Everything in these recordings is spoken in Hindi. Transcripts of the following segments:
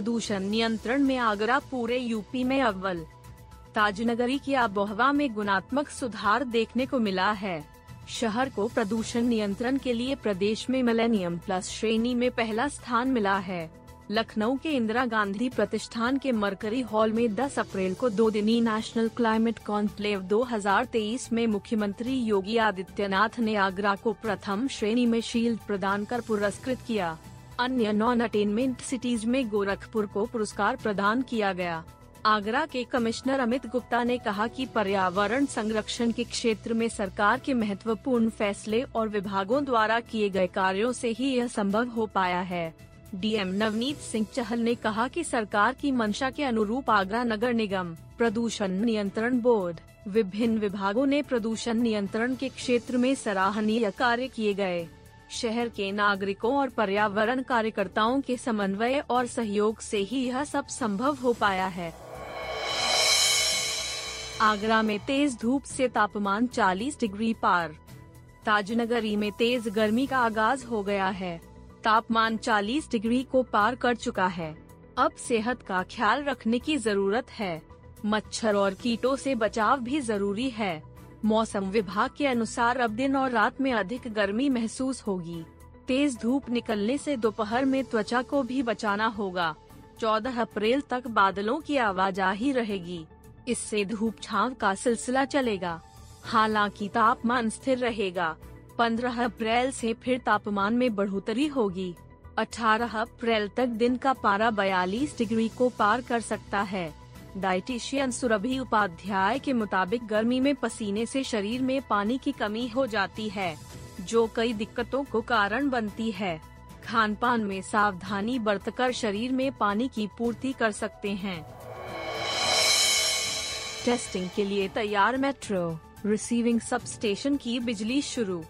प्रदूषण नियंत्रण में आगरा पूरे यूपी में अव्वल। ताजनगरी की आबोहवा में गुणात्मक सुधार देखने को मिला है। शहर को प्रदूषण नियंत्रण के लिए प्रदेश में मिलेनियम प्लस श्रेणी में पहला स्थान मिला है। लखनऊ के इंदिरा गांधी प्रतिष्ठान के मरकरी हॉल में 10 अप्रैल को दो दिनी नेशनल क्लाइमेट कॉन्क्लेव 2023 में मुख्यमंत्री योगी आदित्यनाथ ने आगरा को प्रथम श्रेणी में शील्ड प्रदान कर पुरस्कृत किया। अन्य नॉन अटेनमेंट सिटीज़ में गोरखपुर को पुरस्कार प्रदान किया गया। आगरा के कमिश्नर अमित गुप्ता ने कहा कि पर्यावरण संरक्षण के क्षेत्र में सरकार के महत्वपूर्ण फैसले और विभागों द्वारा किए गए कार्यों से ही यह संभव हो पाया है। डीएम नवनीत सिंह चहल ने कहा कि सरकार की मंशा के अनुरूप आगरा नगर निगम, प्रदूषण नियंत्रण बोर्ड, विभिन्न विभागों ने प्रदूषण नियंत्रण के क्षेत्र में सराहनीय कार्य किए गए। शहर के नागरिकों और पर्यावरण कार्यकर्ताओं के समन्वय और सहयोग से ही यह सब संभव हो पाया है। आगरा में तेज धूप से तापमान 40 डिग्री पार। ताजनगरी में तेज गर्मी का आगाज़ हो गया है। तापमान 40 डिग्री को पार कर चुका है। अब सेहत का ख्याल रखने की ज़रूरत है। मच्छर और कीटों से बचाव भी ज़रूरी है। मौसम विभाग के अनुसार अब दिन और रात में अधिक गर्मी महसूस होगी। तेज धूप निकलने से दोपहर में त्वचा को भी बचाना होगा। 14 अप्रैल तक बादलों की आवाजाही रहेगी। इससे धूप छांव का सिलसिला चलेगा। हालाँकि तापमान स्थिर रहेगा। 15 अप्रैल से फिर तापमान में बढ़ोतरी होगी। 18 अप्रैल तक दिन का पारा 42 डिग्री को पार कर सकता है। डाइटिशियन सुरभि उपाध्याय के मुताबिक गर्मी में पसीने से शरीर में पानी की कमी हो जाती है, जो कई दिक्कतों को कारण बनती है। खान पान में सावधानी बरतकर शरीर में पानी की पूर्ति कर सकते हैं। टेस्टिंग के लिए तैयार मेट्रो रिसीविंग सब स्टेशन की बिजली शुरू।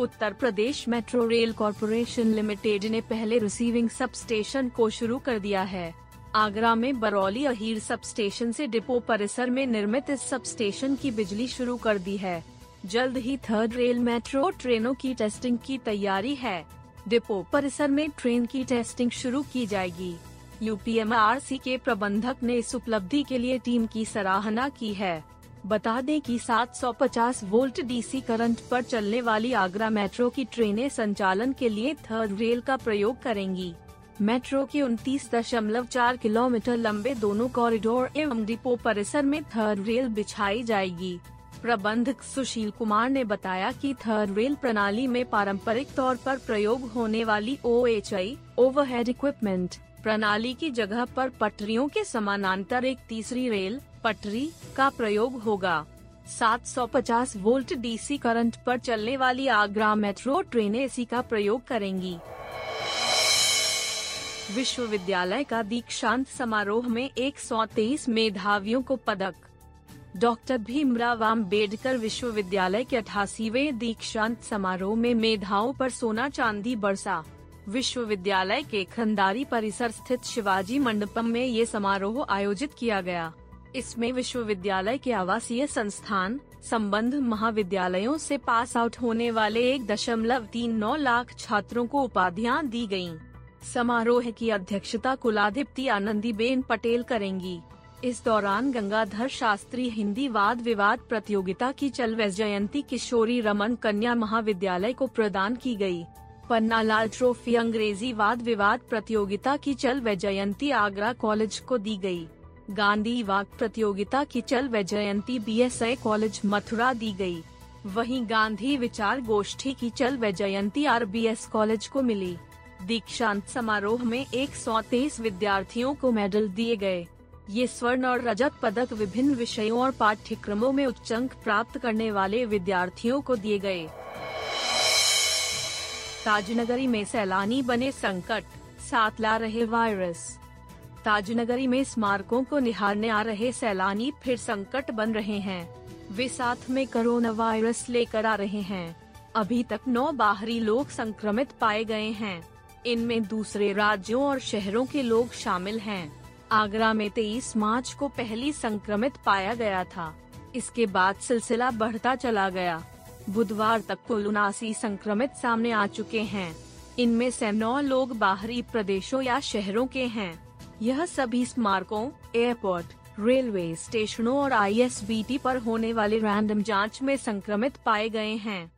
Uttar Pradesh metro rail corporation limited ने पहले रिसीविंग सब स्टेशन को शुरू कर दिया है। आगरा में बरौली अहीर सब स्टेशन से डिपो परिसर में निर्मित इस सब स्टेशन की बिजली शुरू कर दी है। जल्द ही थर्ड रेल मेट्रो ट्रेनों की टेस्टिंग की तैयारी है। डिपो परिसर में ट्रेन की टेस्टिंग शुरू की जाएगी। यूपीएमआरसी के प्रबंधक ने इस उपलब्धि के लिए टीम की सराहना की है। बता दें कि 750 वोल्ट डीसी करंट पर चलने वाली आगरा मेट्रो की ट्रेनें संचालन के लिए थर्ड रेल का प्रयोग करेंगी। मेट्रो के उनतीस दशमलव चार किलोमीटर लंबे दोनों कॉरिडोर एवं डिपो परिसर में थर्ड रेल बिछाई जाएगी। प्रबंधक सुशील कुमार ने बताया कि थर्ड रेल प्रणाली में पारंपरिक तौर पर प्रयोग होने वाली O H E overhead equipment प्रणाली की जगह पर पटरियों के समानांतर एक तीसरी रेल पटरी, का प्रयोग होगा। 750 वोल्ट डीसी करंट पर चलने वाली आगरा मेट्रो ट्रेनें इसी का प्रयोग करेंगी। विश्वविद्यालय का दीक्षांत समारोह में 123 मेधावियों को पदक। डॉक्टर भीमराव अंबेडकर विश्वविद्यालय के अठासीवे दीक्षांत समारोह में मेधाओं पर सोना चांदी बरसा। विश्वविद्यालय के खंडारी परिसर स्थित शिवाजी मंडपम में ये समारोह आयोजित किया गया। इसमें विश्वविद्यालय के आवासीय संस्थान, संबंध महाविद्यालयों से पास आउट होने वाले एक दशमलव तीन नौ लाख छात्रों को उपाधियाँ दी गई समारोह की अध्यक्षता कुलाधिपति आनंदी बेन पटेल करेंगी इस दौरान गंगाधर शास्त्री हिंदी वाद विवाद प्रतियोगिता की चलवेज जयंती किशोरी रमन कन्या महाविद्यालय को प्रदान की गई। पन्ना लाल ट्रॉफी अंग्रेज़ी वाद विवाद प्रतियोगिता की चल व जयंती आगरा कॉलेज को दी गई। गांधी वाक प्रतियोगिता की चल व जयंती आई कॉलेज मथुरा दी गई। वहीं गांधी विचार गोष्ठी की चल व जयंती एस कॉलेज को मिली दीक्षांत समारोह में एक सौ तेईस विद्यार्थियों को मेडल दिए गए। ये स्वर्ण और रजत पदक विभिन्न विषयों और पाठ्यक्रमों में उच्च अंक प्राप्त करने वाले विद्यार्थियों को दिए गए। ताजनगरी में सैलानी बने संकट, साथ ला रहे वायरस। ताजनगरी में स्मारकों को निहारने आ रहे सैलानी फिर संकट बन रहे हैं। वे साथ में कोरोना वायरस लेकर आ रहे हैं। अभी तक नौ बाहरी लोग संक्रमित पाए गए हैं। इनमें दूसरे राज्यों और शहरों के लोग शामिल हैं। आगरा में तेईस मार्च को पहली संक्रमित पाया गया था। इसके बाद सिलसिला बढ़ता चला गया। बुधवार तक कुल उनासी संक्रमित सामने आ चुके हैं। इनमें से नौ लोग बाहरी प्रदेशों या शहरों के हैं। यह सभी स्मारकों, एयरपोर्ट, रेलवे स्टेशनों और आईएसबीटी पर होने वाले रैंडम जाँच में संक्रमित पाए गए हैं।